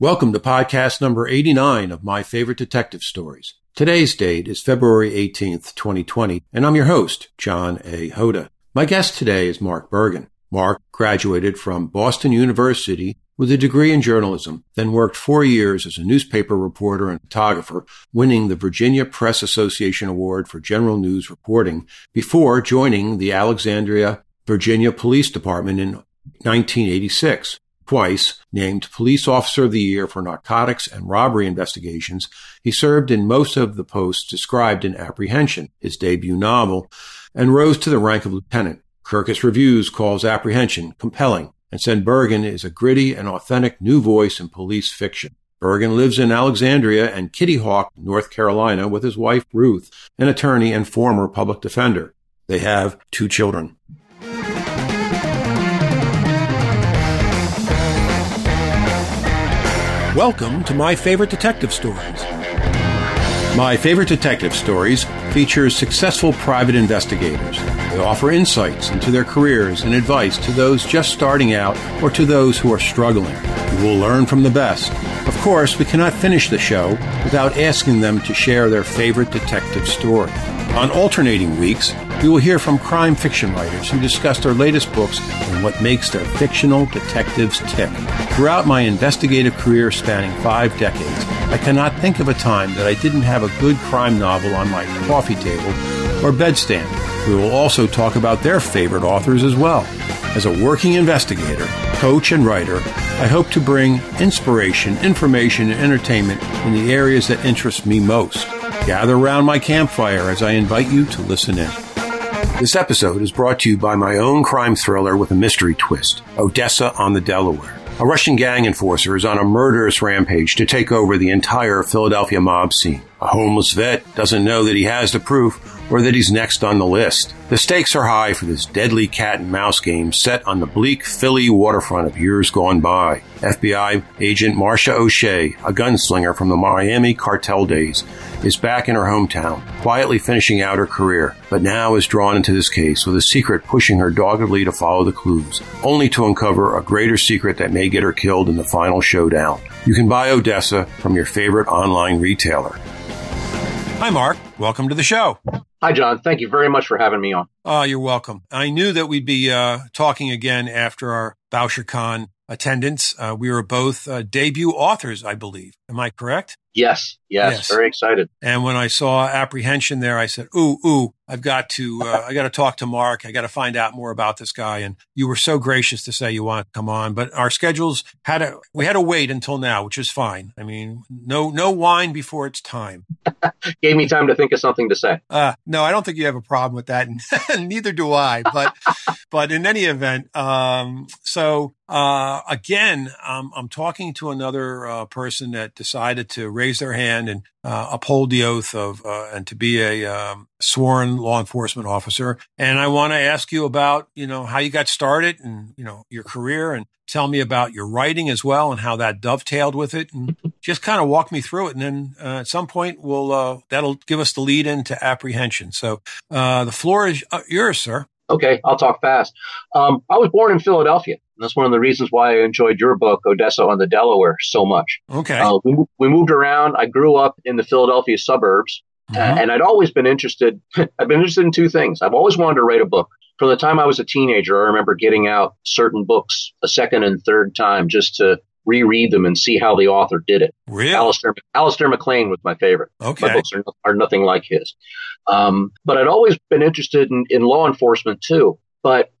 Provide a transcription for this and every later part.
Welcome to podcast number 89 of My Favorite Detective Stories. Today's date is February 18th, 2020, and I'm your host, John A. Hoda. My guest today is Mark Bergin. Mark graduated from Boston University with a degree in journalism, then worked four years as a newspaper reporter and photographer, winning the Virginia Press Association Award for General News Reporting before joining the Alexandria, Virginia Police Department in 1986. Twice named Police Officer of the Year for narcotics and robbery investigations, he served in most of the posts described in Apprehension, his debut novel, and rose to the rank of lieutenant. Kirkus Reviews calls Apprehension compelling and said Bergin is a gritty and authentic new voice in police fiction. Bergin lives in Alexandria and Kitty Hawk, North Carolina, with his wife Ruth, an attorney and former public defender. They have two children. Welcome to My Favorite Detective Stories. My Favorite Detective Stories features successful private investigators. They offer insights into their careers and advice to those just starting out or to those who are struggling. You will learn from the best. Of course, we cannot finish the show without asking them to share their favorite detective story. On alternating weeks, we will hear from crime fiction writers who discuss their latest books and what makes their fictional detectives tick. Throughout my investigative career spanning five decades, I cannot think of a time that I didn't have a good crime novel on my coffee table or bedstand. We will also talk about their favorite authors as well. As a working investigator, coach, and writer, I hope to bring inspiration, information, and entertainment in the areas that interest me most. Gather around my campfire as I invite you to listen in. This episode is brought to you by my own crime thriller with a mystery twist, Odessa on the Delaware. A Russian gang enforcer is on a murderous rampage to take over the entire Philadelphia mob scene. A homeless vet doesn't know that he has the proof or that he's next on the list. The stakes are high for this deadly cat and mouse game set on the bleak Philly waterfront of years gone by. FBI agent Marcia O'Shea, a gunslinger from the Miami cartel days, is back in her hometown, quietly finishing out her career, but now is drawn into this case with a secret pushing her doggedly to follow the clues, only to uncover a greater secret that may get her killed in the final showdown. You can buy Odessa from your favorite online retailer. Hi, Mark. Welcome to the show. Hi, John. Thank you very much for having me on. Oh, you're welcome. I knew that we'd be uh, talking again after our BoucherCon attendance. Uh, we were both uh, debut authors, I believe. Am I correct? Yes, yes, yes, very excited. And when I saw apprehension there, I said, "Ooh, ooh, I've got to, uh, I got to talk to Mark. I got to find out more about this guy." And you were so gracious to say you want to come on, but our schedules had to, we had to wait until now, which is fine. I mean, no, no wine before it's time. Gave me time to think of something to say. Uh, no, I don't think you have a problem with that, and neither do I. But, but in any event, um, so uh, again, um, I'm talking to another uh, person that decided to raise their hand and uh, uphold the oath of uh, and to be a um, sworn law enforcement officer. And I want to ask you about you know how you got started and you know your career and tell me about your writing as well and how that dovetailed with it and just kind of walk me through it. And then uh, at some point we'll uh, that'll give us the lead into apprehension. So uh, the floor is uh, yours, sir. Okay, I'll talk fast. Um, I was born in Philadelphia. That's one of the reasons why I enjoyed your book, Odessa on the Delaware, so much. Okay. Uh, we, we moved around. I grew up in the Philadelphia suburbs, mm-hmm. uh, and I'd always been interested. I've been interested in two things. I've always wanted to write a book. From the time I was a teenager, I remember getting out certain books a second and third time just to reread them and see how the author did it. Really? Alistair, Alistair MacLean was my favorite. Okay. My books are, are nothing like his. Um, but I'd always been interested in, in law enforcement too. But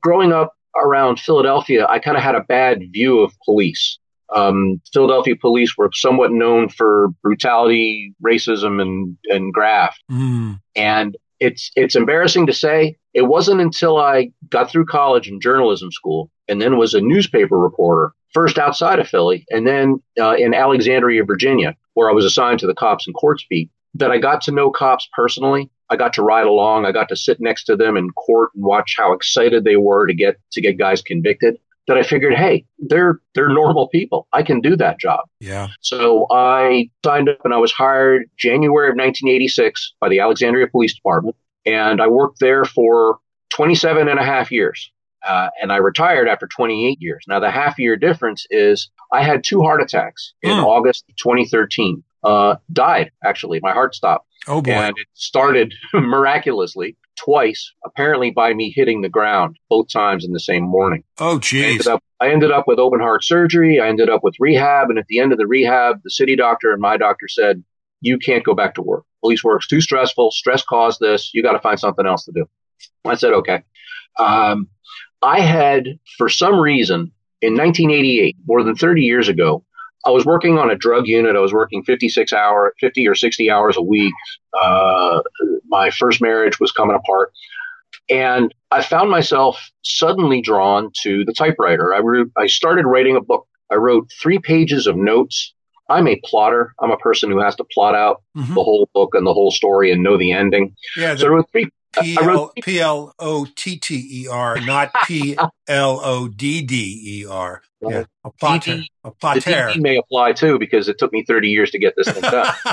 growing up around Philadelphia, I kind of had a bad view of police. Um, Philadelphia police were somewhat known for brutality, racism, and and graft. Mm. And it's it's embarrassing to say it wasn't until I got through college and journalism school, and then was a newspaper reporter first outside of Philly, and then uh, in Alexandria, Virginia, where I was assigned to the cops and courts beat, that I got to know cops personally I got to ride along. I got to sit next to them in court and watch how excited they were to get to get guys convicted. That I figured, hey, they're they're normal people. I can do that job. Yeah. So I signed up and I was hired January of 1986 by the Alexandria Police Department, and I worked there for 27 and a half years. uh, and I retired after 28 years. Now, the half year difference is I had two heart attacks in Hmm. August 2013. Uh, died, actually. My heart stopped. Oh boy. And it started miraculously twice, apparently by me hitting the ground both times in the same morning. oh I geez. ended, up, I ended up with open heart surgery. I ended up with rehab. And at the end of the rehab, the city doctor and my doctor said, You can't go back to work. Police work's too stressful. Stress caused this. You got to find something else to do. I said, Okay. Um, I had, for some reason, in 1988, more than 30 years ago, I was working on a drug unit. I was working 56 hour, 50 or 60 hours a week. Uh, my first marriage was coming apart. And I found myself suddenly drawn to the typewriter. I, re- I started writing a book. I wrote three pages of notes. I'm a plotter. I'm a person who has to plot out Mhm. the whole book and the whole story and know the ending. Yeah, So I wrote three. P L P L O T T E R, not P L O D D E R. Yeah, a plotter. A plotter. May apply too because it took me 30 years to get this thing done.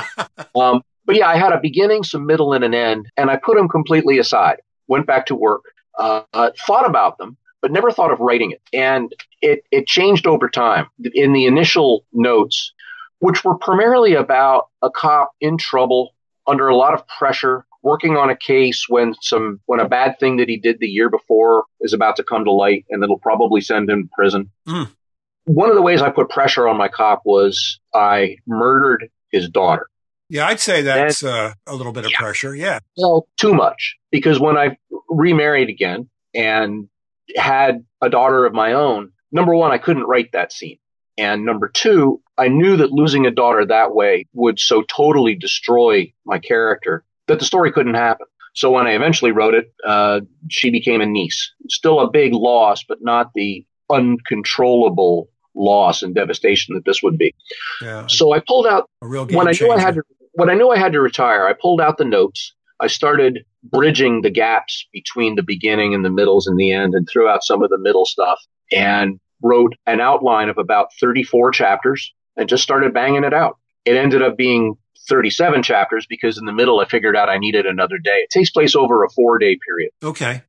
Um, but yeah, I had a beginning, some middle, and an end, and I put them completely aside. Went back to work, uh, uh, thought about them, but never thought of writing it. And it it changed over time. In the initial notes, which were primarily about a cop in trouble, under a lot of pressure, working on a case when some when a bad thing that he did the year before is about to come to light, and it'll probably send him to prison. Mm. One of the ways I put pressure on my cop was I murdered his daughter. yeah, I'd say that's uh, a little bit of Yeah. pressure. Yeah. Well, too much because when I remarried again and had a daughter of my own, number one, I couldn't write that scene. And number two, I knew that losing a daughter that way would so totally destroy my character that the story couldn't happen. So when I eventually wrote it, uh, she became a niece. Still a big loss, but not the uncontrollable loss and devastation that this would be. Yeah. So I pulled out A real when I knew I had to when I knew I had to retire, I pulled out the notes. I started bridging the gaps between the beginning and the middles and the end and threw out some of the middle stuff and wrote an outline of about 34 chapters and just started banging it out. It ended up being 37 chapters because in the middle I figured out I needed another day. It takes place over a 4-day period. Okay.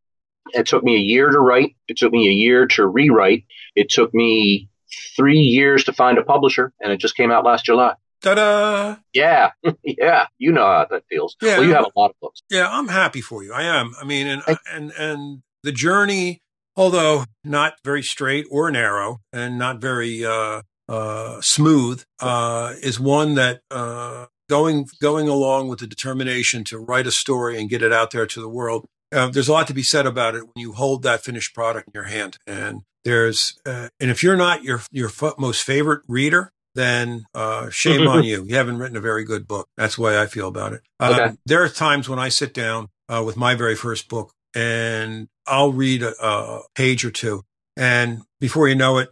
It took me a year to write. It took me a year to rewrite. It took me 3 years to find a publisher and it just came out last July. Ta-da! Yeah, yeah, you know how that feels. Yeah. Well, you have a lot of books. Yeah, I'm happy for you. I am. I mean, and I- and and the journey, although not very straight or narrow, and not very uh, uh, smooth, uh, is one that uh, going going along with the determination to write a story and get it out there to the world. Uh, there's a lot to be said about it when you hold that finished product in your hand, and there's uh, and if you're not your your f- most favorite reader, then uh, shame on you. You haven't written a very good book. That's the way I feel about it. Um, Okay. There are times when I sit down uh, with my very first book and I'll read a, a page or two, and before you know it,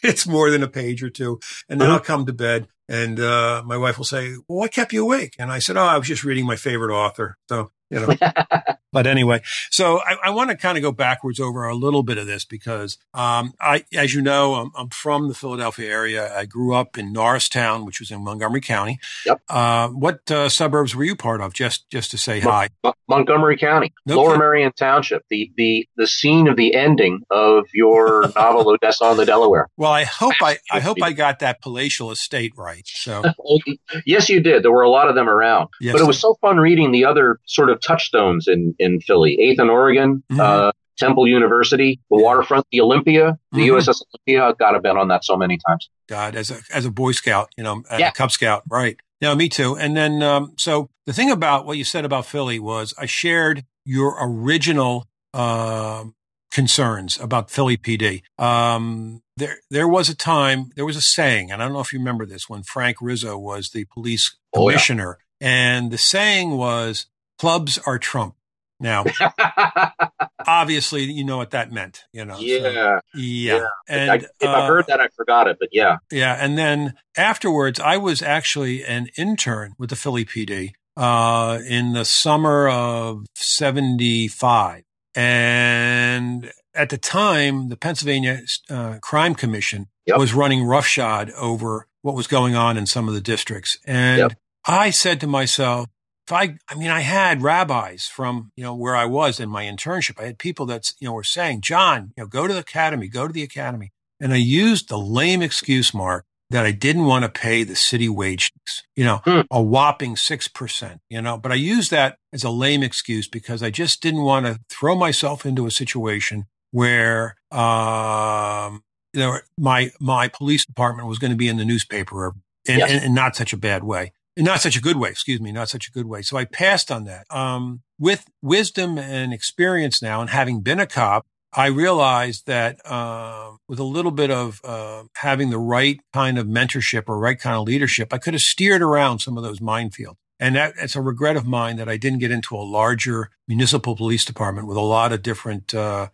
it's more than a page or two, and then Mhm. I'll come to bed. And uh, my wife will say, "Well, what kept you awake?" And I said, "Oh, I was just reading my favorite author." So you know, but anyway, so I, I want to kind of go backwards over a little bit of this because um, I, as you know, I'm, I'm from the Philadelphia area. I grew up in Norristown, which was in Montgomery County. Yep. Uh, what uh, suburbs were you part of? Just just to say hi. Mo- Montgomery County, No Lower kid- Merion Township, the, the, the scene of the ending of your novel Odessa on the Delaware. Well, I hope I, I hope I got that palatial estate right. So yes, you did. There were a lot of them around. yes, But it was so fun reading the other sort of touchstones in, in Philly. Eighth and Oregon, Mhm. uh, Temple University, the waterfront, the Olympia, the Mhm. USS Olympia. I've got to been on that so many times. God, as a as a Boy Scout, you know, Yeah. a Cub Scout, right? Yeah, me too. And then, um, so the thing about what you said about Philly was I shared your original um, concerns about Philly PD. Um, there, there was a time, there was a saying, and I don't know if you remember this, when Frank Rizzo was the police Oh, yeah. commissioner, and the saying was, "Clubs are Trump." Now, obviously, you know what that meant. You know, so- yeah. yeah, Yeah. and I, if uh, I heard that, I forgot it. But yeah. yeah, and then afterwards, I was actually an intern with the Philly PD uh, in the summer of '75, and at the time, the Pennsylvania uh, Crime Commission Yep. was running roughshod over what was going on in some of the districts, and Yep. I said to myself, So I, I mean, I had rabbis from, you know, where I was in my internship. I had people that, you know, were saying, John, you know, go to the academy, go to the academy. And I used the lame excuse, Mark, that I didn't want to pay the city wage, you know, hmm. a whopping 6%, you know, but I used that as a lame excuse because I just didn't want to throw myself into a situation where, um, you know, my, my police department was going to be in the newspaper in, yes. in, in not such a bad way not such a good way, excuse me, not such a good way. So I passed on that. Um, with wisdom and experience now and having been a cop, I realized that uh, with a little bit of uh, having the right kind of mentorship or right kind of leadership, I could have steered around some of those minefields. And that, it's a regret of mine that I didn't get into a larger municipal police department with a lot of different, uh,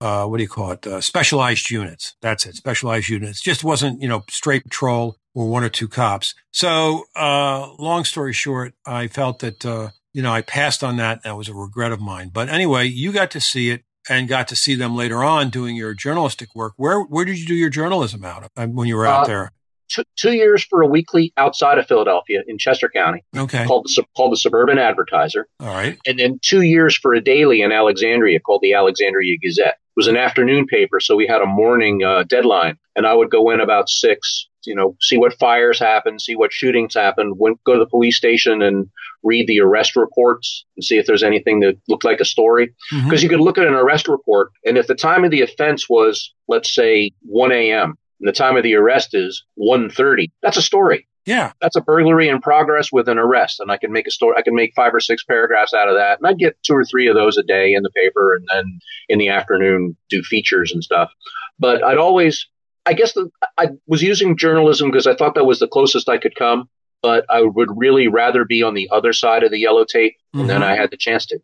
uh what do you call it, uh, specialized units. That's it, specialized units. Just wasn't, you know, straight patrol or one or two cops. So, uh, long story short, I felt that, uh, you know, I passed on that. That was a regret of mine. But anyway, you got to see it and got to see them later on doing your journalistic work. Where, where did you do your journalism out of uh, when you were out uh, there? Two, two, years for a weekly outside of Philadelphia in Chester County. Okay. Called the, called the Suburban Advertiser. All right. And then two years for a daily in Alexandria called the Alexandria Gazette. It was an afternoon paper, so we had a morning uh, deadline, and I would go in about six, you know, see what fires happen, see what shootings happen, went, go to the police station and read the arrest reports and see if there's anything that looked like a story. Because mm-hmm. you could look at an arrest report, and if the time of the offense was, let's say, 1 a.m., and the time of the arrest is 1.30, that's a story. Yeah. That's a burglary in progress with an arrest. And I can make a story, I can make five or six paragraphs out of that. And I'd get two or three of those a day in the paper and then in the afternoon do features and stuff. But I'd always I guess the, I was using journalism because I thought that was the closest I could come, but I would really rather be on the other side of the yellow tape, and mm-hmm. then I had the chance to.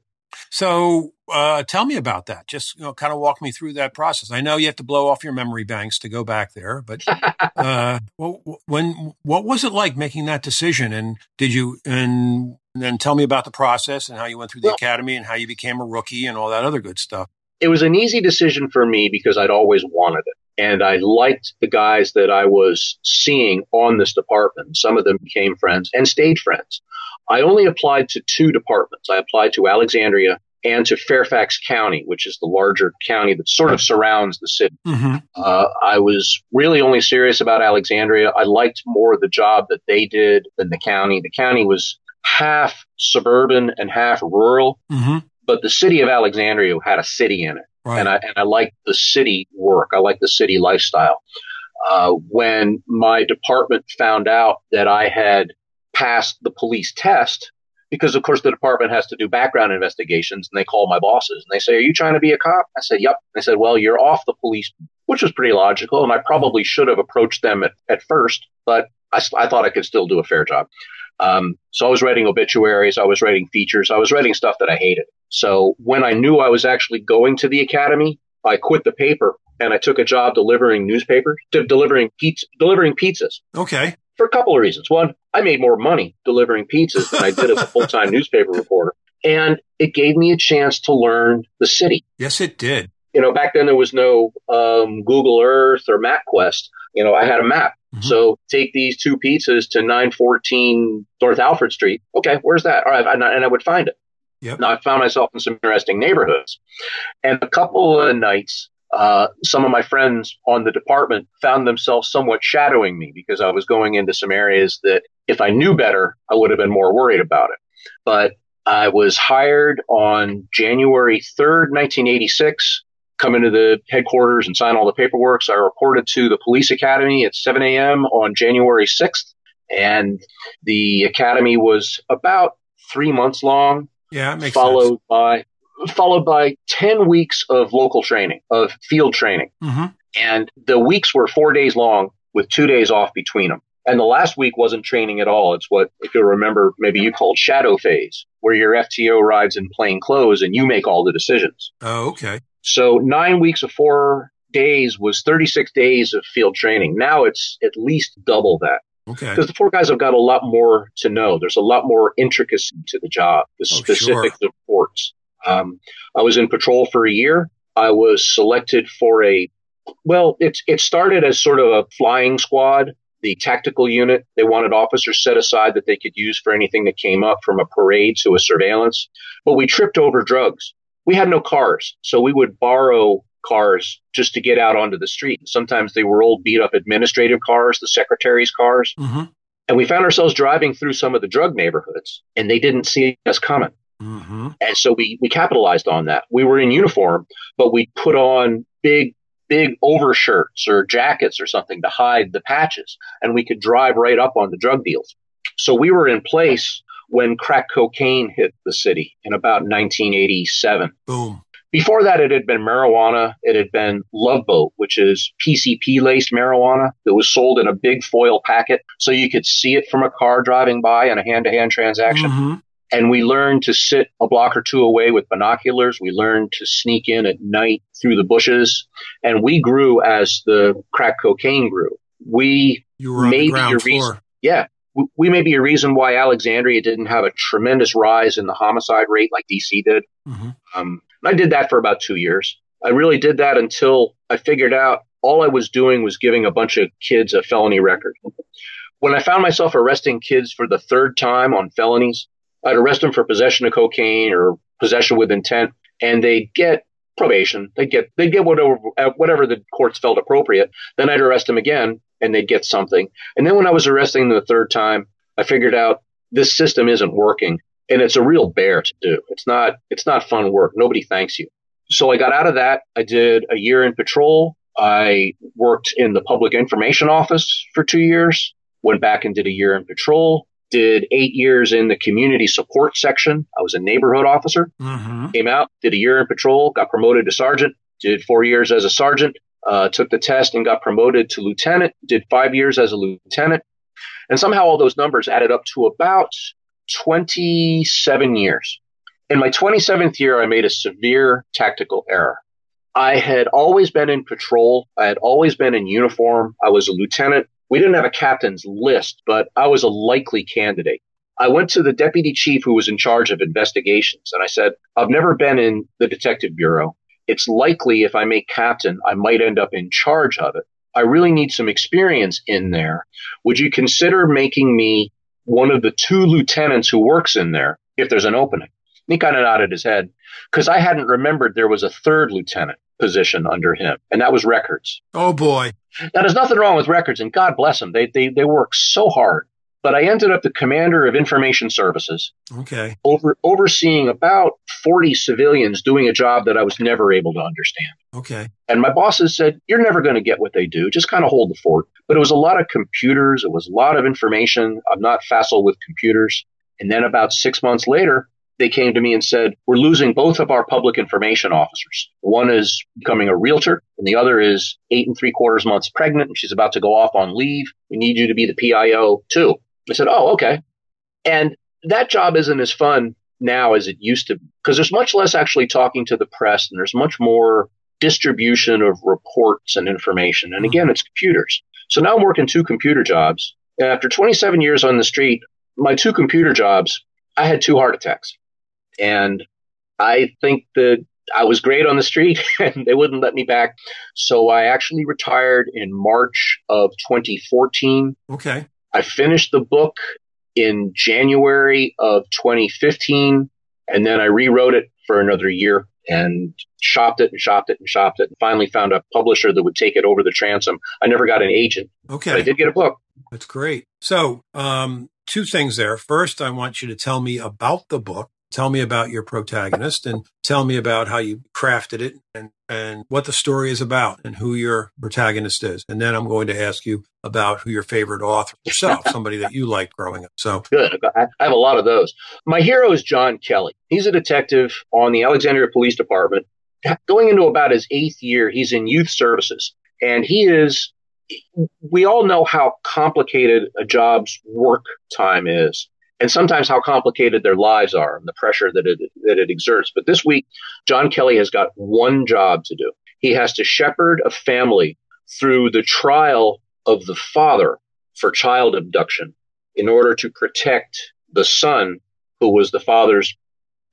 So, uh, tell me about that. Just you know, kind of walk me through that process. I know you have to blow off your memory banks to go back there, but uh, when what was it like making that decision? And did you and, and then tell me about the process and how you went through the well, academy and how you became a rookie and all that other good stuff. It was an easy decision for me because I'd always wanted it. And I liked the guys that I was seeing on this department. Some of them became friends and stayed friends. I only applied to two departments. I applied to Alexandria and to Fairfax County, which is the larger county that sort of surrounds the city. Mm-hmm. Uh, I was really only serious about Alexandria. I liked more the job that they did than the county. The county was half suburban and half rural, mm-hmm. but the city of Alexandria had a city in it. Right. And I and I like the city work. I like the city lifestyle. Uh, when my department found out that I had passed the police test, because of course the department has to do background investigations, and they call my bosses and they say, "Are you trying to be a cop?" I said, "Yep." They said, "Well, you're off the police," which was pretty logical, and I probably should have approached them at, at first, but I, I thought I could still do a fair job. Um, so I was writing obituaries, I was writing features, I was writing stuff that I hated. So when I knew I was actually going to the academy, I quit the paper and I took a job delivering newspapers, delivering pizza, delivering pizzas. Okay. For a couple of reasons. One, I made more money delivering pizzas than I did as a full-time newspaper reporter. And it gave me a chance to learn the city. Yes, it did. You know, back then there was no um, Google Earth or MapQuest. You know, I had a map. Mm-hmm. So take these two pizzas to 914 North Alfred Street. Okay, where's that? All right, and I would find it. Yep. Now I found myself in some interesting neighborhoods, and a couple of nights, uh, some of my friends on the department found themselves somewhat shadowing me because I was going into some areas that, if I knew better, I would have been more worried about it. But I was hired on January 3rd, 1986 come into the headquarters and sign all the paperwork. So I reported to the police academy at 7 a.m. on January 6th. And the academy was about three months long. Yeah, makes followed sense. by followed by 10 weeks of local training, of field training. Mm-hmm. And the weeks were four days long with two days off between them. And the last week wasn't training at all. It's what, if you remember, maybe you called shadow phase, where your FTO rides in plain clothes and you make all the decisions. Oh, okay. So nine weeks of four days was 36 days of field training. Now it's at least double that. Okay. Because the four guys have got a lot more to know. There's a lot more intricacy to the job, the oh, specifics sure. of ports. Um, I was in patrol for a year. I was selected for a, well, it, it started as sort of a flying squad the tactical unit. They wanted officers set aside that they could use for anything that came up from a parade to a surveillance. But we tripped over drugs. We had no cars, so we would borrow cars just to get out onto the street. Sometimes they were old beat up administrative cars, the secretary's cars. Mm-hmm. And we found ourselves driving through some of the drug neighborhoods and they didn't see us coming. Mm-hmm. And so we, we capitalized on that. We were in uniform, but we put on big, big overshirts or jackets or something to hide the patches and we could drive right up on the drug deals. So we were in place when crack cocaine hit the city in about 1987. Boom. Before that, it had been marijuana. It had been Love Boat, which is PCP laced marijuana that was sold in a big foil packet so you could see it from a car driving by in a hand to hand transaction. Mm-hmm. And we learned to sit a block or two away with binoculars. We learned to sneak in at night through the bushes. And we grew as the crack cocaine grew. We you were on the ground floor. yeah, we may be a reason why Alexandria didn't have a tremendous rise in the homicide rate like DC did. Mm-hmm. Um, I did that for about two years. I really did that until I figured out all I was doing was giving a bunch of kids a felony record. When I found myself arresting kids for the third time on felonies, I'd arrest them for possession of cocaine or possession with intent, and they'd get probation. They'd get they'd get whatever uh, whatever the courts felt appropriate. Then I'd arrest them again, and they'd get something. And then when I was arresting them the third time, I figured out this system isn't working and it's a real bear to do. It's not it's not fun work. Nobody thanks you. So I got out of that. I did a year in patrol. I worked in the public information office for two years. Went back and did a year in patrol. Did eight years in the community support section. I was a neighborhood officer. Mm-hmm. Came out, did a year in patrol, got promoted to sergeant. Did four years as a sergeant. Uh, took the test and got promoted to lieutenant. Did five years as a lieutenant. And somehow all those numbers added up to about 27 years. In my 27th year, I made a severe tactical error. I had always been in patrol. I had always been in uniform. I was a lieutenant. We didn't have a captain's list, but I was a likely candidate. I went to the deputy chief who was in charge of investigations and I said, I've never been in the detective bureau. It's likely if I make captain, I might end up in charge of it. I really need some experience in there. Would you consider making me one of the two lieutenants who works in there if there's an opening. He kind of nodded his head because I hadn't remembered there was a third lieutenant position under him, and that was records. Oh boy. Now there's nothing wrong with records, and God bless them. They they they work so hard but I ended up the commander of information services. Okay. Over overseeing about 40 civilians doing a job that I was never able to understand. Okay. And my bosses said, You're never going to get what they do. Just kind of hold the fort. But it was a lot of computers. It was a lot of information. I'm not facile with computers. And then about six months later, they came to me and said, We're losing both of our public information officers. One is becoming a realtor, and the other is eight and three quarters months pregnant, and she's about to go off on leave. We need you to be the PIO too. I said, oh, okay. And that job isn't as fun now as it used to be because there's much less actually talking to the press and there's much more distribution of reports and information. And again, it's computers. So now I'm working two computer jobs. And after 27 years on the street, my two computer jobs, I had two heart attacks. And I think that I was great on the street and they wouldn't let me back. So I actually retired in March of 2014. Okay. I finished the book in January of 2015, and then I rewrote it for another year and shopped it and shopped it and shopped it and finally found a publisher that would take it over the transom. I never got an agent. Okay. I did get a book. That's great. So, um, two things there. First, I want you to tell me about the book. Tell me about your protagonist and tell me about how you crafted it and, and what the story is about and who your protagonist is. And then I'm going to ask you about who your favorite author yourself, somebody that you liked growing up. So good. I have a lot of those. My hero is John Kelly. He's a detective on the Alexandria Police Department. Going into about his eighth year, he's in youth services and he is we all know how complicated a job's work time is and sometimes how complicated their lives are and the pressure that it, that it exerts. But this week, John Kelly has got one job to do. He has to shepherd a family through the trial of the father for child abduction in order to protect the son who was the father's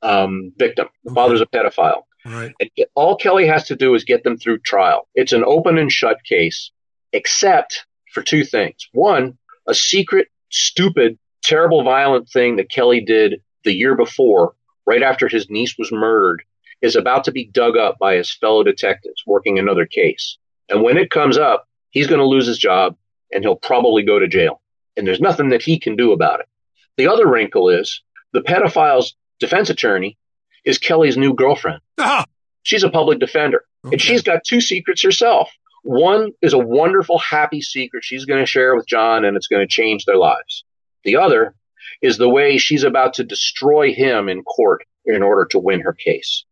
um, victim. The father's a pedophile. Right. And all Kelly has to do is get them through trial. It's an open and shut case, except for two things. One, a secret, stupid, terrible, violent thing that Kelly did the year before, right after his niece was murdered, is about to be dug up by his fellow detectives working another case. And when it comes up, he's going to lose his job and he'll probably go to jail. And there's nothing that he can do about it. The other wrinkle is the pedophile's defense attorney is Kelly's new girlfriend. Ah. She's a public defender okay. and she's got two secrets herself. One is a wonderful, happy secret she's going to share with John and it's going to change their lives. The other is the way she's about to destroy him in court in order to win her case.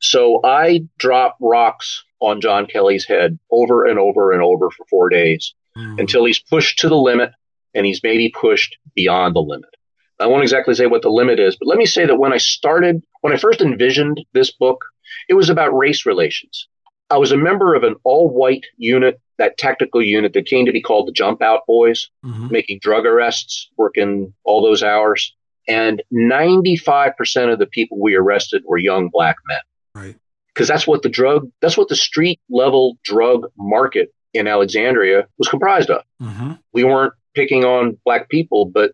So I drop rocks on John Kelly's head over and over and over for four days mm. until he's pushed to the limit and he's maybe pushed beyond the limit. I won't exactly say what the limit is, but let me say that when I started, when I first envisioned this book, it was about race relations. I was a member of an all white unit, that tactical unit that came to be called the Jump Out Boys, mm-hmm. making drug arrests, working all those hours. And 95% of the people we arrested were young black men. Right. Because that's what the drug, that's what the street level drug market in Alexandria was comprised of. Mm-hmm. We weren't picking on black people, but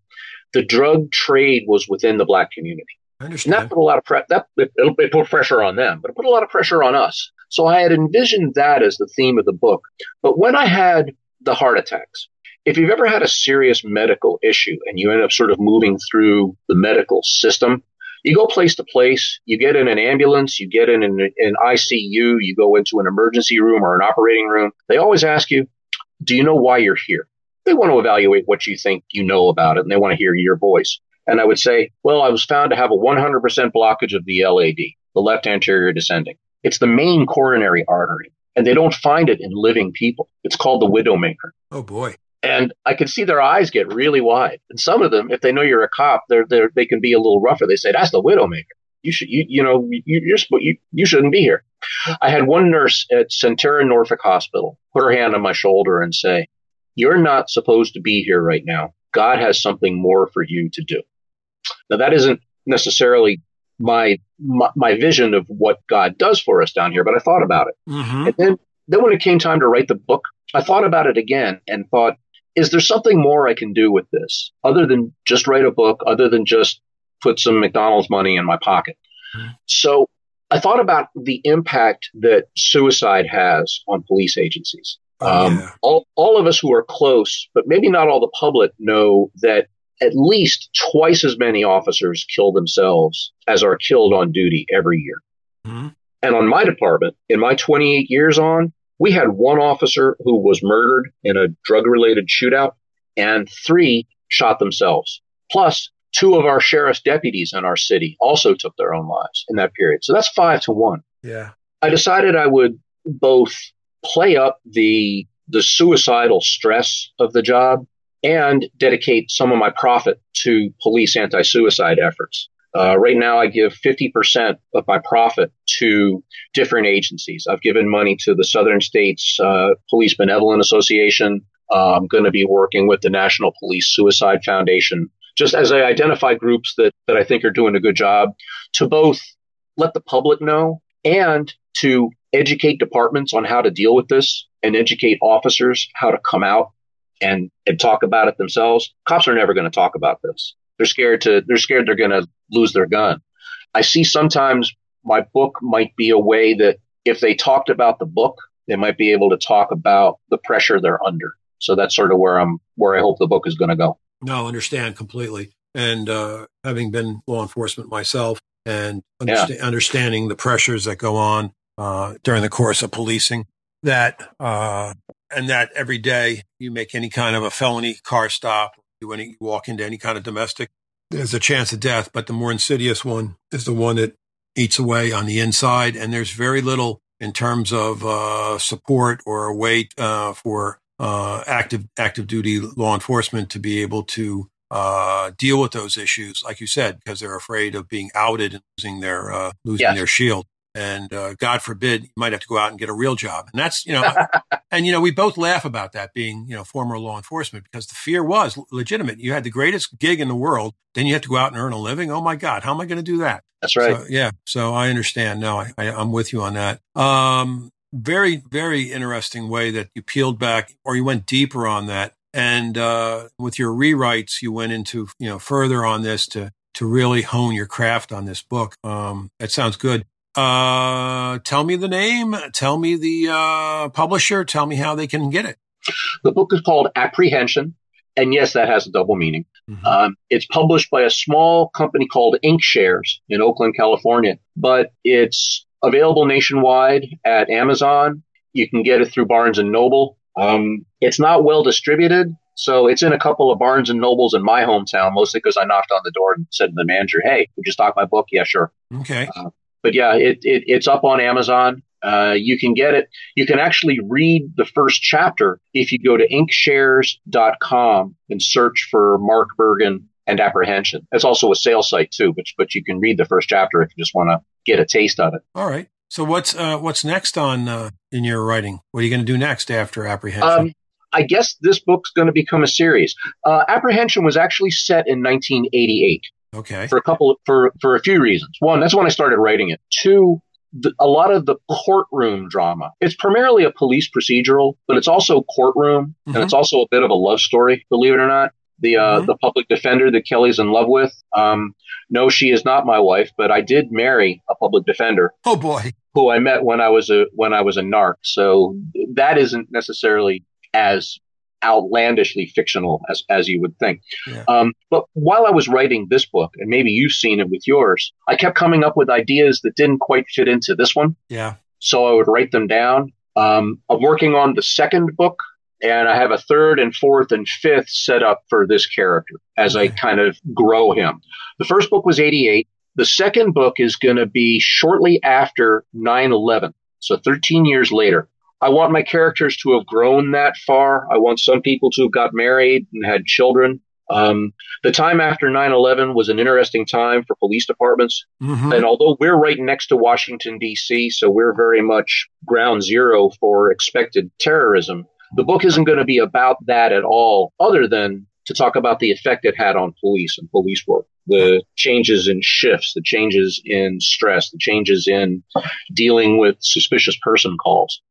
the drug trade was within the black community. I understand. And that put a lot of pre- that it, it put pressure on them, but it put a lot of pressure on us. So I had envisioned that as the theme of the book. But when I had the heart attacks, if you've ever had a serious medical issue and you end up sort of moving through the medical system, you go place to place, you get in an ambulance, you get in an, an ICU, you go into an emergency room or an operating room. They always ask you, do you know why you're here? They want to evaluate what you think you know about it and they want to hear your voice. And I would say, well, I was found to have a 100% blockage of the LAD, the left anterior descending. It's the main coronary artery and they don't find it in living people. It's called the widowmaker. Oh boy. And I can see their eyes get really wide. And some of them, if they know you're a cop, they're, they're, they can be a little rougher. They say, that's the widowmaker. You should, you, you know, you, you're, you, you shouldn't be here. I had one nurse at Sentara Norfolk Hospital put her hand on my shoulder and say, you're not supposed to be here right now. God has something more for you to do. Now that isn't necessarily my, my, my vision of what God does for us down here, but I thought about it. Mm-hmm. And then, then when it came time to write the book, I thought about it again and thought, is there something more I can do with this other than just write a book, other than just put some McDonald's money in my pocket? Mm-hmm. So I thought about the impact that suicide has on police agencies. Oh, um, yeah. all, all of us who are close, but maybe not all the public know that at least twice as many officers kill themselves as are killed on duty every year. Mm-hmm. And on my department, in my 28 years on, we had one officer who was murdered in a drug related shootout and three shot themselves. Plus, two of our sheriff's deputies in our city also took their own lives in that period. So that's five to one. Yeah. I decided I would both play up the the suicidal stress of the job and dedicate some of my profit to police anti-suicide efforts. Uh, right now, I give 50% of my profit to different agencies. I've given money to the Southern States uh, Police Benevolent Association. Uh, I'm going to be working with the National Police Suicide Foundation, just as I identify groups that, that I think are doing a good job to both let the public know and to educate departments on how to deal with this and educate officers how to come out and, and talk about it themselves. Cops are never going to talk about this. They're scared to, they're scared they're going to lose their gun. I see sometimes my book might be a way that if they talked about the book, they might be able to talk about the pressure they're under. So that's sort of where I'm, where I hope the book is going to go. No, understand completely. And uh, having been law enforcement myself and understa- yeah. understanding the pressures that go on uh, during the course of policing, that uh, and that every day you make any kind of a felony car stop, you, any, walk into any kind of domestic, there's a chance of death. But the more insidious one is the one that eats away on the inside, and there's very little in terms of uh, support or a way uh, for uh, active active duty law enforcement to be able to uh, deal with those issues, like you said, because they're afraid of being outed and losing their uh, losing yes. their shield and uh, God forbid, you might have to go out and get a real job. And that's, you know, and, you know, we both laugh about that being, you know, former law enforcement because the fear was legitimate. You had the greatest gig in the world. Then you have to go out and earn a living. Oh my God, how am I going to do that? That's right. So, yeah. So I understand. No, I, I, am with you on that. Um, very, very interesting way that you peeled back or you went deeper on that. And uh, with your rewrites, you went into you know further on this to to really hone your craft on this book. Um, that sounds good. Uh, tell me the name. Tell me the uh, publisher. Tell me how they can get it. The book is called Apprehension. And yes, that has a double meaning. Mm-hmm. Um, it's published by a small company called Inkshares in Oakland, California, but it's available nationwide at Amazon. You can get it through Barnes and Noble. Um, it's not well distributed, so it's in a couple of Barnes and Nobles in my hometown, mostly because I knocked on the door and said to the manager, "Hey, would you stock my book?" Yeah, sure. Okay. Uh, but yeah, it, it, it's up on Amazon. Uh, you can get it. You can actually read the first chapter if you go to inkshares.com and search for Mark Bergin and apprehension. It's also a sales site too, but, but you can read the first chapter if you just want to get a taste of it. All right. So what's, uh, what's next on, uh, in your writing? What are you going to do next after apprehension? Um, I guess this book's going to become a series. Uh, apprehension was actually set in 1988. Okay. For a couple of, for for a few reasons. One, that's when I started writing it. Two, the, a lot of the courtroom drama. It's primarily a police procedural, but it's also courtroom, mm-hmm. and it's also a bit of a love story. Believe it or not, the uh, mm-hmm. the public defender that Kelly's in love with. Um, no, she is not my wife, but I did marry a public defender. Oh boy, who I met when I was a when I was a narc. So that isn't necessarily as outlandishly fictional as, as you would think. Yeah. Um, but while I was writing this book, and maybe you've seen it with yours, I kept coming up with ideas that didn't quite fit into this one. Yeah. So I would write them down. Um, I'm working on the second book, and I have a third and fourth and fifth set up for this character as okay. I kind of grow him. The first book was 88. The second book is going to be shortly after 9 11. So 13 years later. I want my characters to have grown that far. I want some people to have got married and had children. Um, the time after 9-11 was an interesting time for police departments. Mm-hmm. And although we're right next to Washington, D.C., so we're very much ground zero for expected terrorism, the book isn't going to be about that at all, other than to talk about the effect it had on police and police work. The changes in shifts, the changes in stress, the changes in dealing with suspicious person calls.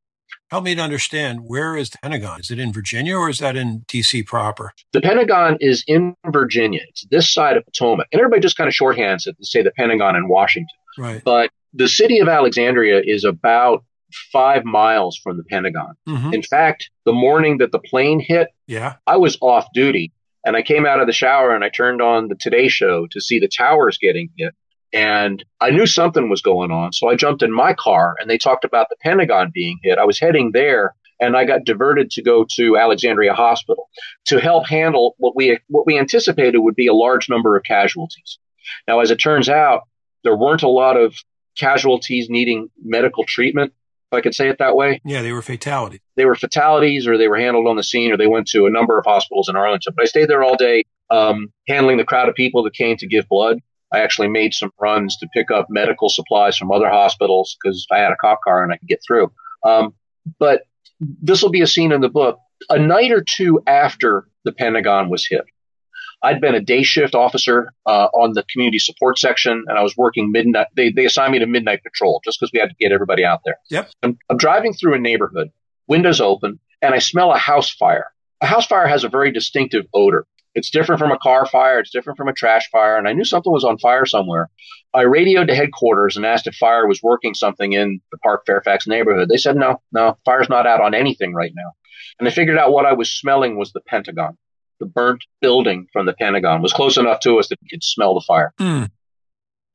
Help me to understand where is the Pentagon? Is it in Virginia or is that in DC proper? The Pentagon is in Virginia. It's this side of Potomac. And everybody just kind of shorthands it to say the Pentagon in Washington. Right. But the city of Alexandria is about five miles from the Pentagon. Mm-hmm. In fact, the morning that the plane hit, yeah, I was off duty and I came out of the shower and I turned on the Today Show to see the towers getting hit and I knew something was going on. So I jumped in my car and they talked about the Pentagon being hit. I was heading there and I got diverted to go to Alexandria Hospital to help handle what we what we anticipated would be a large number of casualties. Now, as it turns out, there weren't a lot of casualties needing medical treatment, if I could say it that way. Yeah, they were fatalities. They were fatalities, or they were handled on the scene, or they went to a number of hospitals in Arlington. But I stayed there all day, um, handling the crowd of people that came to give blood. I actually made some runs to pick up medical supplies from other hospitals because I had a cop car and I could get through. Um, but this will be a scene in the book. A night or two after the Pentagon was hit, I'd been a day shift officer uh, on the community support section, and I was working midnight. They, they assigned me to midnight patrol just because we had to get everybody out there. Yep. I'm, I'm driving through a neighborhood, windows open, and I smell a house fire. A house fire has a very distinctive odor. It's different from a car fire. It's different from a trash fire. And I knew something was on fire somewhere. I radioed to headquarters and asked if fire was working something in the Park Fairfax neighborhood. They said, no, no, fire's not out on anything right now. And I figured out what I was smelling was the Pentagon. The burnt building from the Pentagon was close enough to us that we could smell the fire. Mm.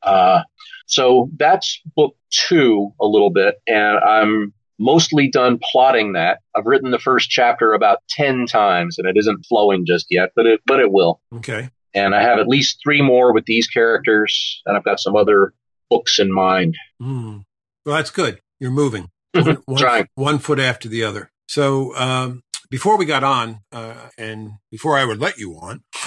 Uh, so that's book two a little bit. And I'm mostly done plotting that. I've written the first chapter about 10 times and it isn't flowing just yet, but it, but it will. Okay. And I have at least three more with these characters and I've got some other books in mind. Mm. Well, that's good. You're moving one, one, one foot after the other. So, um, before we got on, uh, and before I would let you on,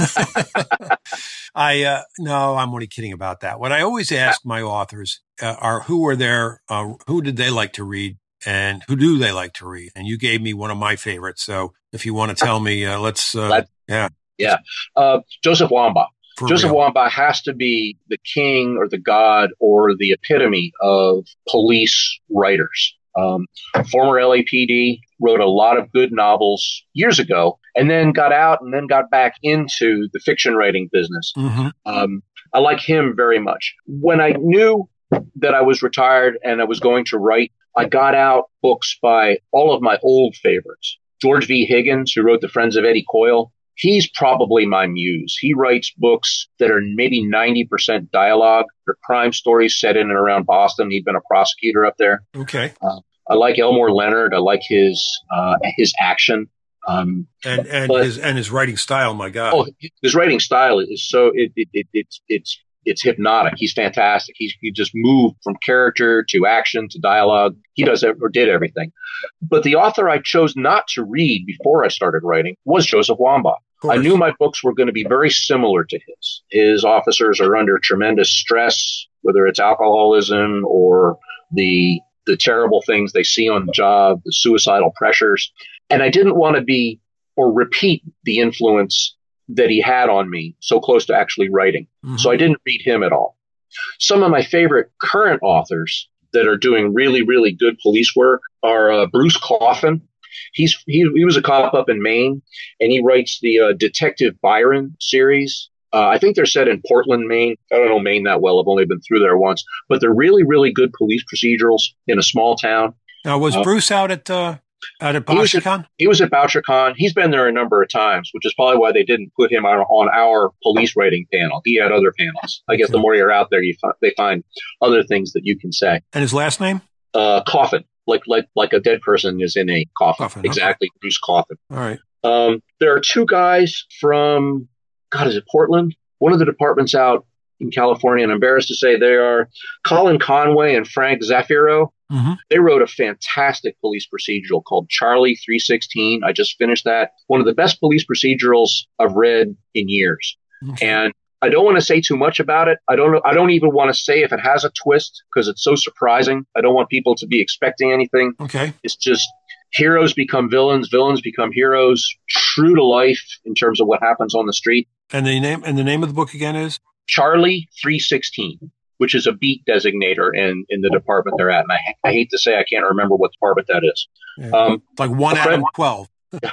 I uh, no, I'm only kidding about that. What I always ask my authors uh, are who were there, uh, who did they like to read and who do they like to read? And you gave me one of my favorites. So if you want to tell me, uh, let's, uh, yeah. Yeah. Uh, Joseph Wambaugh. For Joseph real. Wambaugh has to be the king or the god or the epitome of police writers. um, former LAPD, wrote a lot of good novels years ago, and then got out and then got back into the fiction writing business. Mm-hmm. Um, I like him very much. When I knew that I was retired and I was going to write, I got out books by all of my old favorites. George V. Higgins, who wrote The Friends of Eddie Coyle, he's probably my muse. He writes books that are maybe 90% dialogue. They're crime stories set in and around Boston. He'd been a prosecutor up there. Okay. Uh, I like Elmore Leonard. I like his uh, his action. Um, and and but, his and his writing style, my God! Oh, his writing style is so it, it, it, it's it's it's hypnotic. He's fantastic. He's he just moved from character to action to dialogue. He does or did everything. But the author I chose not to read before I started writing was Joseph Wambaugh. I knew my books were going to be very similar to his. His officers are under tremendous stress, whether it's alcoholism or the the terrible things they see on the job, the suicidal pressures. And I didn't want to be or repeat the influence that he had on me so close to actually writing. Mm-hmm. So I didn't read him at all. Some of my favorite current authors that are doing really, really good police work are uh, Bruce Coffin. He's he, he was a cop up in Maine, and he writes the uh, Detective Byron series. Uh, I think they're set in Portland, Maine. I don't know Maine that well. I've only been through there once, but they're really, really good police procedurals in a small town. Now, was uh, Bruce out at uh, out at BoucherCon? He was at, BoucherCon. He's been there a number of times, which is probably why they didn't put him on, on our police rating panel. He had other panels. I guess the more you're out there, you find, they find other things that you can say. And his last name? Uh, Coffin, like like like a dead person is in a coffin. coffin exactly, okay. Bruce Coffin. All right. Um, there are two guys from God, is it Portland? One of the departments out in California, and I'm embarrassed to say they are Colin Conway and Frank Zafiro. Mm-hmm. They wrote a fantastic police procedural called Charlie 316. I just finished that. One of the best police procedurals I've read in years. And I don't want to say too much about it. I don't know. I don't even want to say if it has a twist because it's so surprising. I don't want people to be expecting anything. Okay. It's just heroes become villains, villains become heroes, true to life in terms of what happens on the street. And the name and the name of the book again is Charlie 316 which is a beat designator in, in the department they're at. And I, I hate to say I can't remember what department that is. Yeah, um, like one out of 12.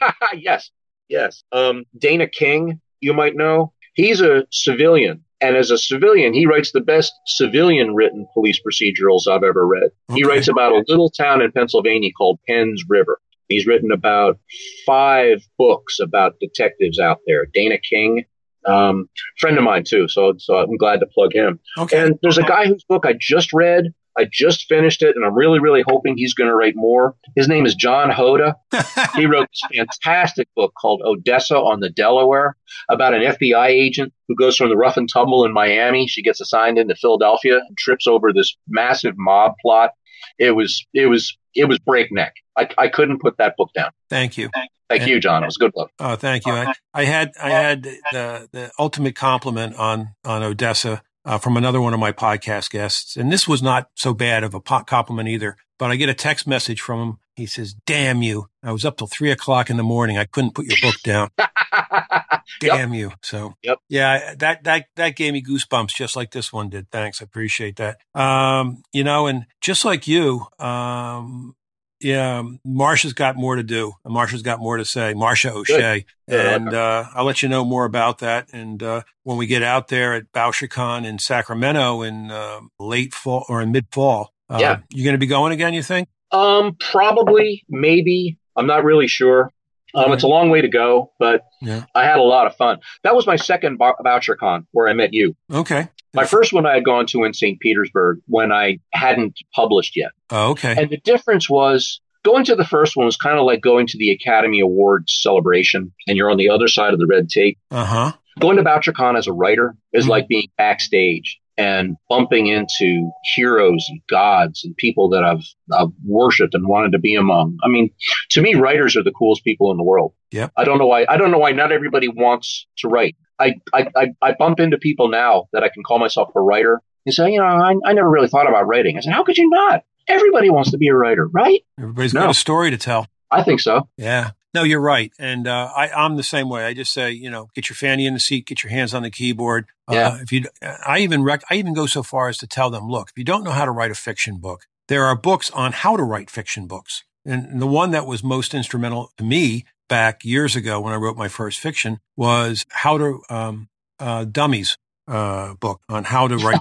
yes, yes. Um, Dana King, you might know. He's a civilian. And as a civilian, he writes the best civilian written police procedurals I've ever read. Okay. He writes about a little town in Pennsylvania called Penns River. He's written about five books about detectives out there. Dana King, um, friend of mine too. So, so I'm glad to plug him. Okay. And there's a guy whose book I just read. I just finished it, and I'm really, really hoping he's going to write more. His name is John Hoda. he wrote this fantastic book called Odessa on the Delaware about an FBI agent who goes from the rough and tumble in Miami. She gets assigned into Philadelphia and trips over this massive mob plot. It was, it was, it was breakneck. I, I couldn't put that book down. Thank you. Thank and, you, John. It was a good book. Oh, thank you. I, I had I had the the ultimate compliment on on Odessa uh, from another one of my podcast guests, and this was not so bad of a compliment either. But I get a text message from him. He says, "Damn you! I was up till three o'clock in the morning. I couldn't put your book down. Damn yep. you!" So, yep. yeah, that that that gave me goosebumps, just like this one did. Thanks, I appreciate that. Um, you know, and just like you, um, yeah, Marsha's got more to do. Marsha's got more to say. Marsha O'Shea, Good. and uh, I'll let you know more about that. And uh, when we get out there at BoucherCon in Sacramento in uh, late fall or in mid fall, uh, yeah, you're going to be going again. You think? Um, probably, maybe. I'm not really sure. Um, it's a long way to go, but yeah. I had a lot of fun. That was my second BoucherCon where I met you. Okay. My first one I had gone to in St. Petersburg when I hadn't published yet. Oh, okay. And the difference was going to the first one was kind of like going to the Academy Awards celebration, and you're on the other side of the red tape. Uh huh. Going to BoucherCon as a writer is mm-hmm. like being backstage and bumping into heroes and gods and people that I've, I've worshipped and wanted to be among. I mean, to me, writers are the coolest people in the world. Yeah. I don't know why. I don't know why not everybody wants to write. I, I, I, I bump into people now that I can call myself a writer and say, you know, I, I never really thought about writing. I said, how could you not? Everybody wants to be a writer, right? Everybody's no. got a story to tell. I think so. Yeah. No, you're right. And uh, I, I'm the same way. I just say, you know, get your fanny in the seat, get your hands on the keyboard. Uh, yeah. if you, I even rec- I even go so far as to tell them, look, if you don't know how to write a fiction book, there are books on how to write fiction books. And the one that was most instrumental to me back years ago when I wrote my first fiction was how to um, uh, dummies uh, book on how to write,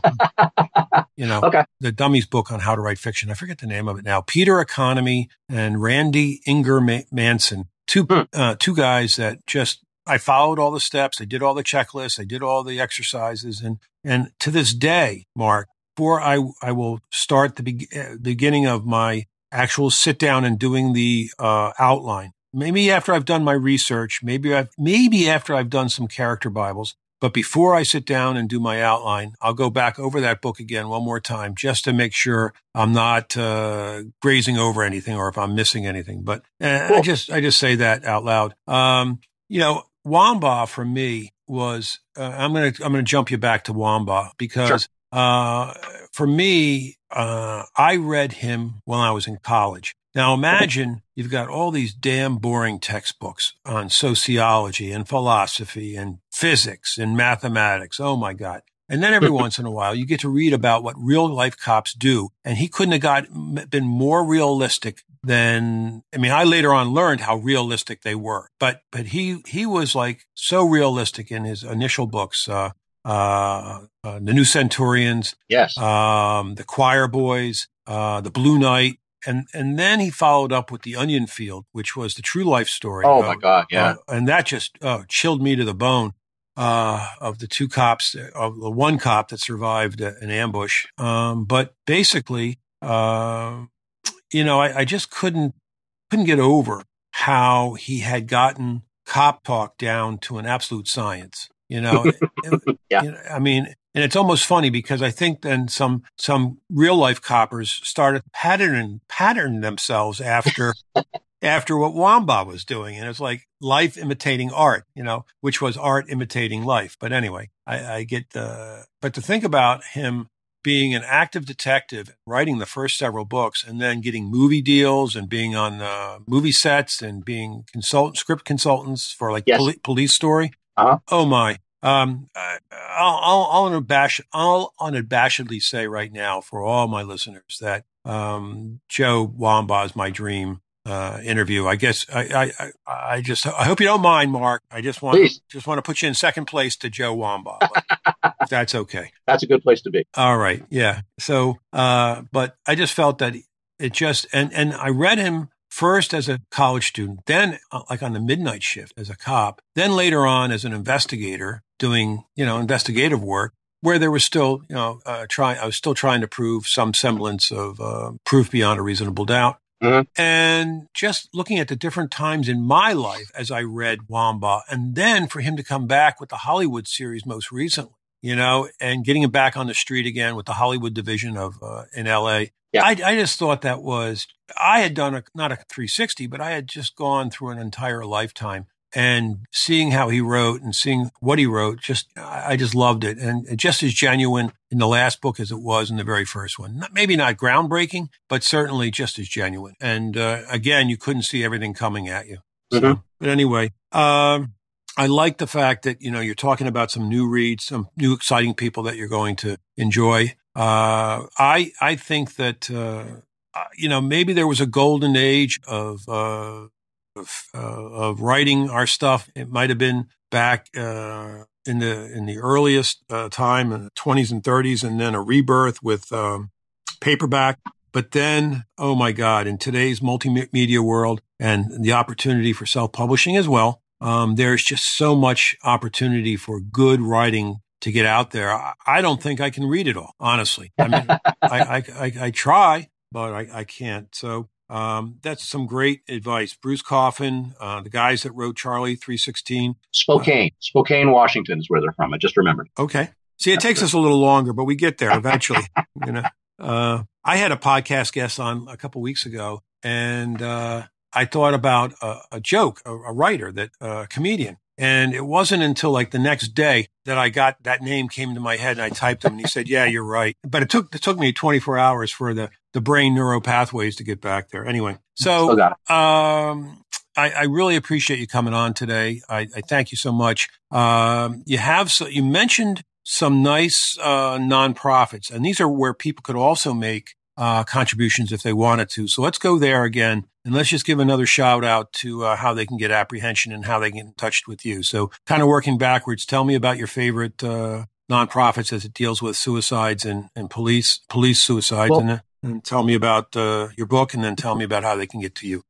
you know, okay. the dummies book on how to write fiction. I forget the name of it now. Peter Economy and Randy Inger Manson, two, hmm. uh, two guys that just, I followed all the steps. I did all the checklists. I did all the exercises. And, and to this day, Mark, before I, I will start the be- uh, beginning of my actual sit down and doing the, uh, outline, maybe after I've done my research, maybe I've, maybe after I've done some character Bibles, but before I sit down and do my outline, I'll go back over that book again one more time just to make sure I'm not uh, grazing over anything or if I'm missing anything. But uh, cool. I just I just say that out loud. Um, you know, Wambaugh for me was uh, I'm gonna I'm gonna jump you back to Wambaugh because sure. Uh, for me, uh, I read him when I was in college. Now imagine you've got all these damn boring textbooks on sociology and philosophy and physics and mathematics. Oh my God. And then every once in a while you get to read about what real life cops do. And he couldn't have got been more realistic than, I mean, I later on learned how realistic they were, but, but he, he was like so realistic in his initial books. Uh, uh, uh, the New Centurions, yes, um, the Choir Boys, uh, the Blue Knight, and and then he followed up with the Onion Field, which was the true life story. Oh my God, yeah, uh, and that just uh, chilled me to the bone. Uh, of the two cops, of the one cop that survived an ambush, um, but basically, uh, you know, I, I just couldn't couldn't get over how he had gotten cop talk down to an absolute science. You know, yeah. You know, I mean, and it's almost funny because I think then some some real life coppers started patterning pattern themselves after after what Wambaugh was doing, and it's like life imitating art, you know, which was art imitating life. But anyway, I, I get the but to think about him being an active detective, writing the first several books, and then getting movie deals and being on uh, movie sets and being consult script consultants for like yes. poli- police story. Uh-huh. Oh my! Um, I'll, I'll, I'll, unabash, I'll unabashedly say right now for all my listeners that um, Joe Wambaugh is my dream uh, interview. I guess I, I, I just I hope you don't mind, Mark. I just want Please. just want to put you in second place to Joe Wambaugh. that's okay. That's a good place to be. All right. Yeah. So, uh, but I just felt that it just and and I read him first as a college student, then uh, like on the midnight shift as a cop, then later on as an investigator doing, you know, investigative work where there was still, you know, uh, trying, I was still trying to prove some semblance of uh, proof beyond a reasonable doubt. Mm-hmm. And just looking at the different times in my life as I read Wambaugh, and then for him to come back with the Hollywood series most recently, you know, and getting him back on the street again with the Hollywood division of uh, in LA. Yeah. I, I just thought that was I had done a not a 360, but I had just gone through an entire lifetime and seeing how he wrote and seeing what he wrote, just I just loved it, and just as genuine in the last book as it was in the very first one. Not, maybe not groundbreaking, but certainly just as genuine. And uh, again, you couldn't see everything coming at you. So, mm-hmm. But anyway, um, I like the fact that you know you're talking about some new reads, some new exciting people that you're going to enjoy. Uh, I I think that uh, uh you know maybe there was a golden age of uh, of, uh, of writing our stuff. It might have been back uh, in the in the earliest uh, time in the 20s and 30s, and then a rebirth with um, paperback. But then, oh my God, in today's multimedia world and the opportunity for self publishing as well, um, there's just so much opportunity for good writing to get out there. I, I don't think I can read it all, honestly. I mean, I, I, I, I, try, but I, I can't. So um, that's some great advice. Bruce Coffin, uh, the guys that wrote Charlie 316. Spokane, Spokane, Washington is where they're from. I just remembered. Okay. See, it takes us a little longer, but we get there eventually. you know, uh, I had a podcast guest on a couple weeks ago, and uh, I thought about a, a joke, a, a, writer that uh, a comedian, and it wasn't until like the next day that I got that name came to my head and I typed him and he said, yeah, you're right. But it took, it took me 24 hours for the, the brain neural pathways to get back there. Anyway, so, um, I, I, really appreciate you coming on today. I, I thank you so much. Um, you have, so you mentioned some nice, uh, nonprofits and these are where people could also make uh, contributions if they wanted to. So let's go there again. And let's just give another shout out to uh, how they can get apprehension and how they can get in touch with you. So, kind of working backwards, tell me about your favorite uh, nonprofits as it deals with suicides and, and police police suicides, well, and, and, tell me about uh, your book, and then tell me about how they can get to you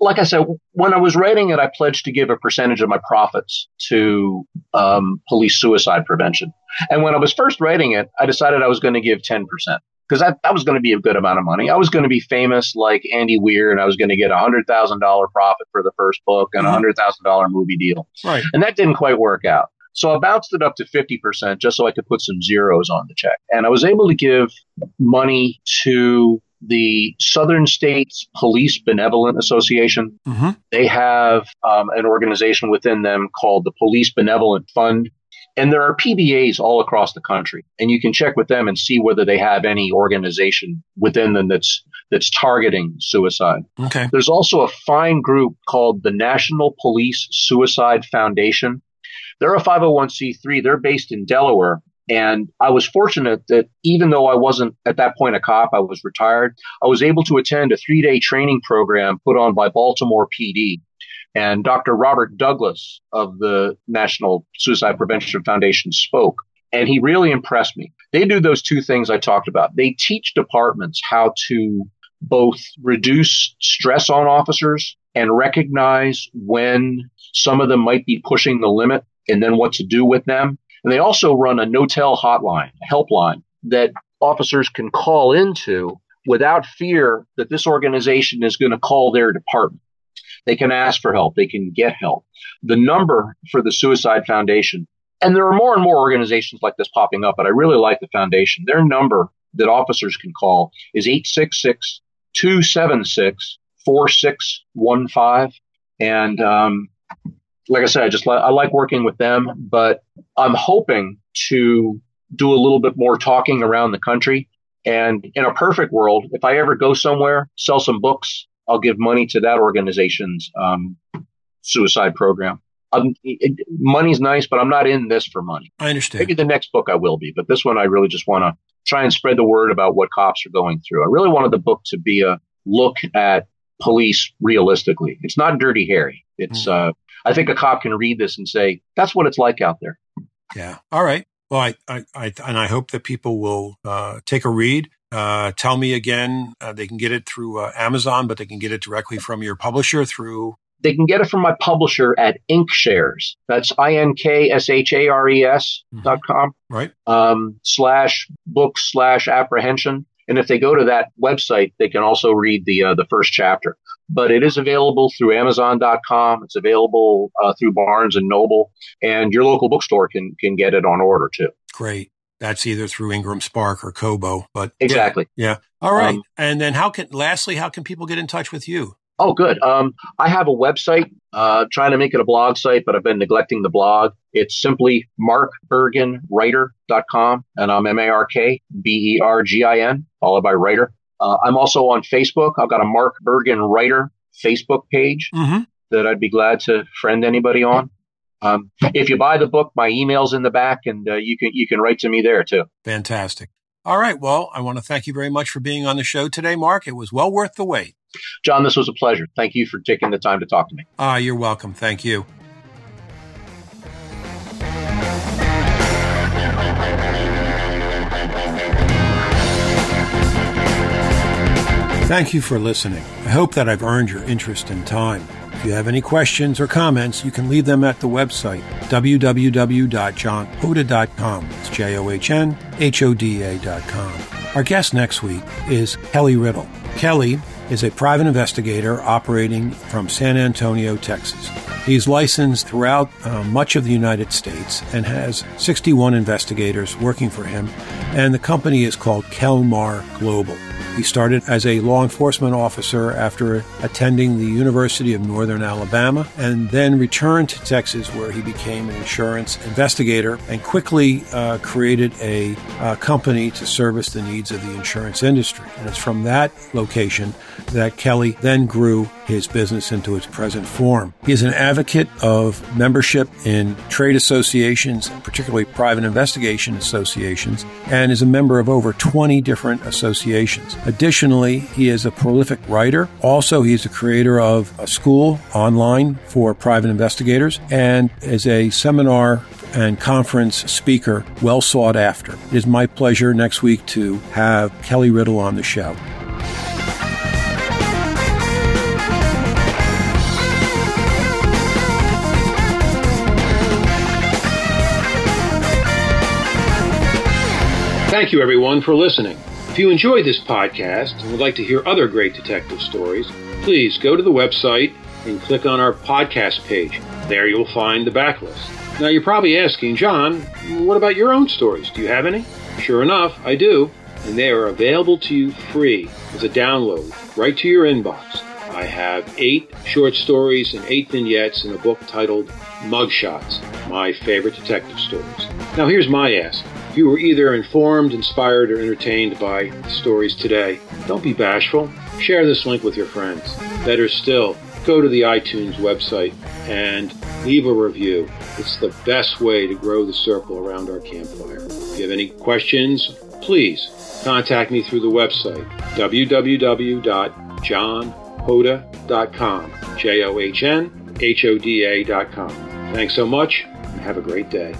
like I said, when I was writing it, I pledged to give a percentage of my profits to um, police suicide prevention. And when I was first writing it, I decided I was going to give 10% because that, that was going to be a good amount of money. I was going to be famous like Andy Weir and I was going to get a $100,000 profit for the first book and a $100,000 mm-hmm. movie deal. Right. And that didn't quite work out. So I bounced it up to 50% just so I could put some zeros on the check. And I was able to give money to the Southern States Police Benevolent Association. Mm-hmm. They have um, an organization within them called the Police Benevolent Fund. And there are PBAs all across the country, and you can check with them and see whether they have any organization within them that's that's targeting suicide. Okay. There's also a fine group called the National Police Suicide Foundation. They're a 501c3. They're based in Delaware, and I was fortunate that even though I wasn't at that point a cop, I was retired, I was able to attend a three day training program put on by Baltimore PD. And Dr. Robert Douglas of the National Suicide Prevention Foundation spoke. And he really impressed me. They do those two things I talked about. They teach departments how to both reduce stress on officers and recognize when some of them might be pushing the limit and then what to do with them. And they also run a no-tell hotline, a helpline that officers can call into without fear that this organization is going to call their department. They can ask for help. They can get help. The number for the Suicide Foundation, and there are more and more organizations like this popping up, but I really like the foundation. Their number that officers can call is 866 276 4615. And um, like I said, I just li- I like working with them, but I'm hoping to do a little bit more talking around the country. And in a perfect world, if I ever go somewhere, sell some books, I'll give money to that organization's um, suicide program. It, money's nice, but I'm not in this for money. I understand. Maybe the next book I will be, but this one I really just want to try and spread the word about what cops are going through. I really wanted the book to be a look at police realistically. It's not Dirty Harry. It's mm. uh, I think a cop can read this and say, that's what it's like out there. Yeah. All right. Well, I, I, I and I hope that people will uh, take a read. Uh, tell me again, uh, they can get it through uh, Amazon, but they can get it directly from your publisher through. They can get it from my publisher at Inkshares. That's I N K S H A R E S mm-hmm. dot com. Right. Um, slash book slash apprehension. And if they go to that website, they can also read the uh, the first chapter but it is available through Amazon.com. It's available uh, through Barnes and Noble, and your local bookstore can can get it on order too. Great. That's either through Ingram Spark or Kobo, but exactly. Yeah. All right. Um, and then how can, lastly, how can people get in touch with you? Oh, good. Um, I have a website, uh, trying to make it a blog site, but I've been neglecting the blog. It's simply markberginwriter.com and I'm M-A-R-K-B-E-R-G-I-N, followed by writer. Uh, I'm also on Facebook. I've got a Mark Bergin Writer Facebook page mm-hmm. that I'd be glad to friend anybody on. Um, if you buy the book, my email's in the back, and uh, you can you can write to me there too. Fantastic. All right. Well, I want to thank you very much for being on the show today, Mark. It was well worth the wait. John, this was a pleasure. Thank you for taking the time to talk to me. Ah, you're welcome. Thank you. Thank you for listening. I hope that I've earned your interest and time. If you have any questions or comments, you can leave them at the website www.johnhoda.com. It's J O H N H O D A.com. Our guest next week is Kelly Riddle. Kelly is a private investigator operating from San Antonio, Texas. He's licensed throughout uh, much of the United States and has 61 investigators working for him, and the company is called Kelmar Global. He started as a law enforcement officer after attending the University of Northern Alabama and then returned to Texas where he became an insurance investigator and quickly uh, created a uh, company to service the needs of the insurance industry. And it's from that location that Kelly then grew his business into its present form. He is an advocate of membership in trade associations, particularly private investigation associations, and is a member of over 20 different associations. Additionally, he is a prolific writer. Also, he is the creator of a school online for private investigators and is a seminar and conference speaker well sought after. It is my pleasure next week to have Kelly Riddle on the show. Thank you, everyone, for listening. If you enjoyed this podcast and would like to hear other great detective stories, please go to the website and click on our podcast page. There you'll find the backlist. Now, you're probably asking, John, what about your own stories? Do you have any? Sure enough, I do. And they are available to you free as a download right to your inbox. I have eight short stories and eight vignettes in a book titled Mugshots, my favorite detective stories. Now, here's my ask. You were either informed, inspired, or entertained by the stories today, don't be bashful. Share this link with your friends. Better still, go to the iTunes website and leave a review. It's the best way to grow the circle around our campfire. If you have any questions, please contact me through the website www.johnhoda.com. J O H N H O D A.com. Thanks so much and have a great day.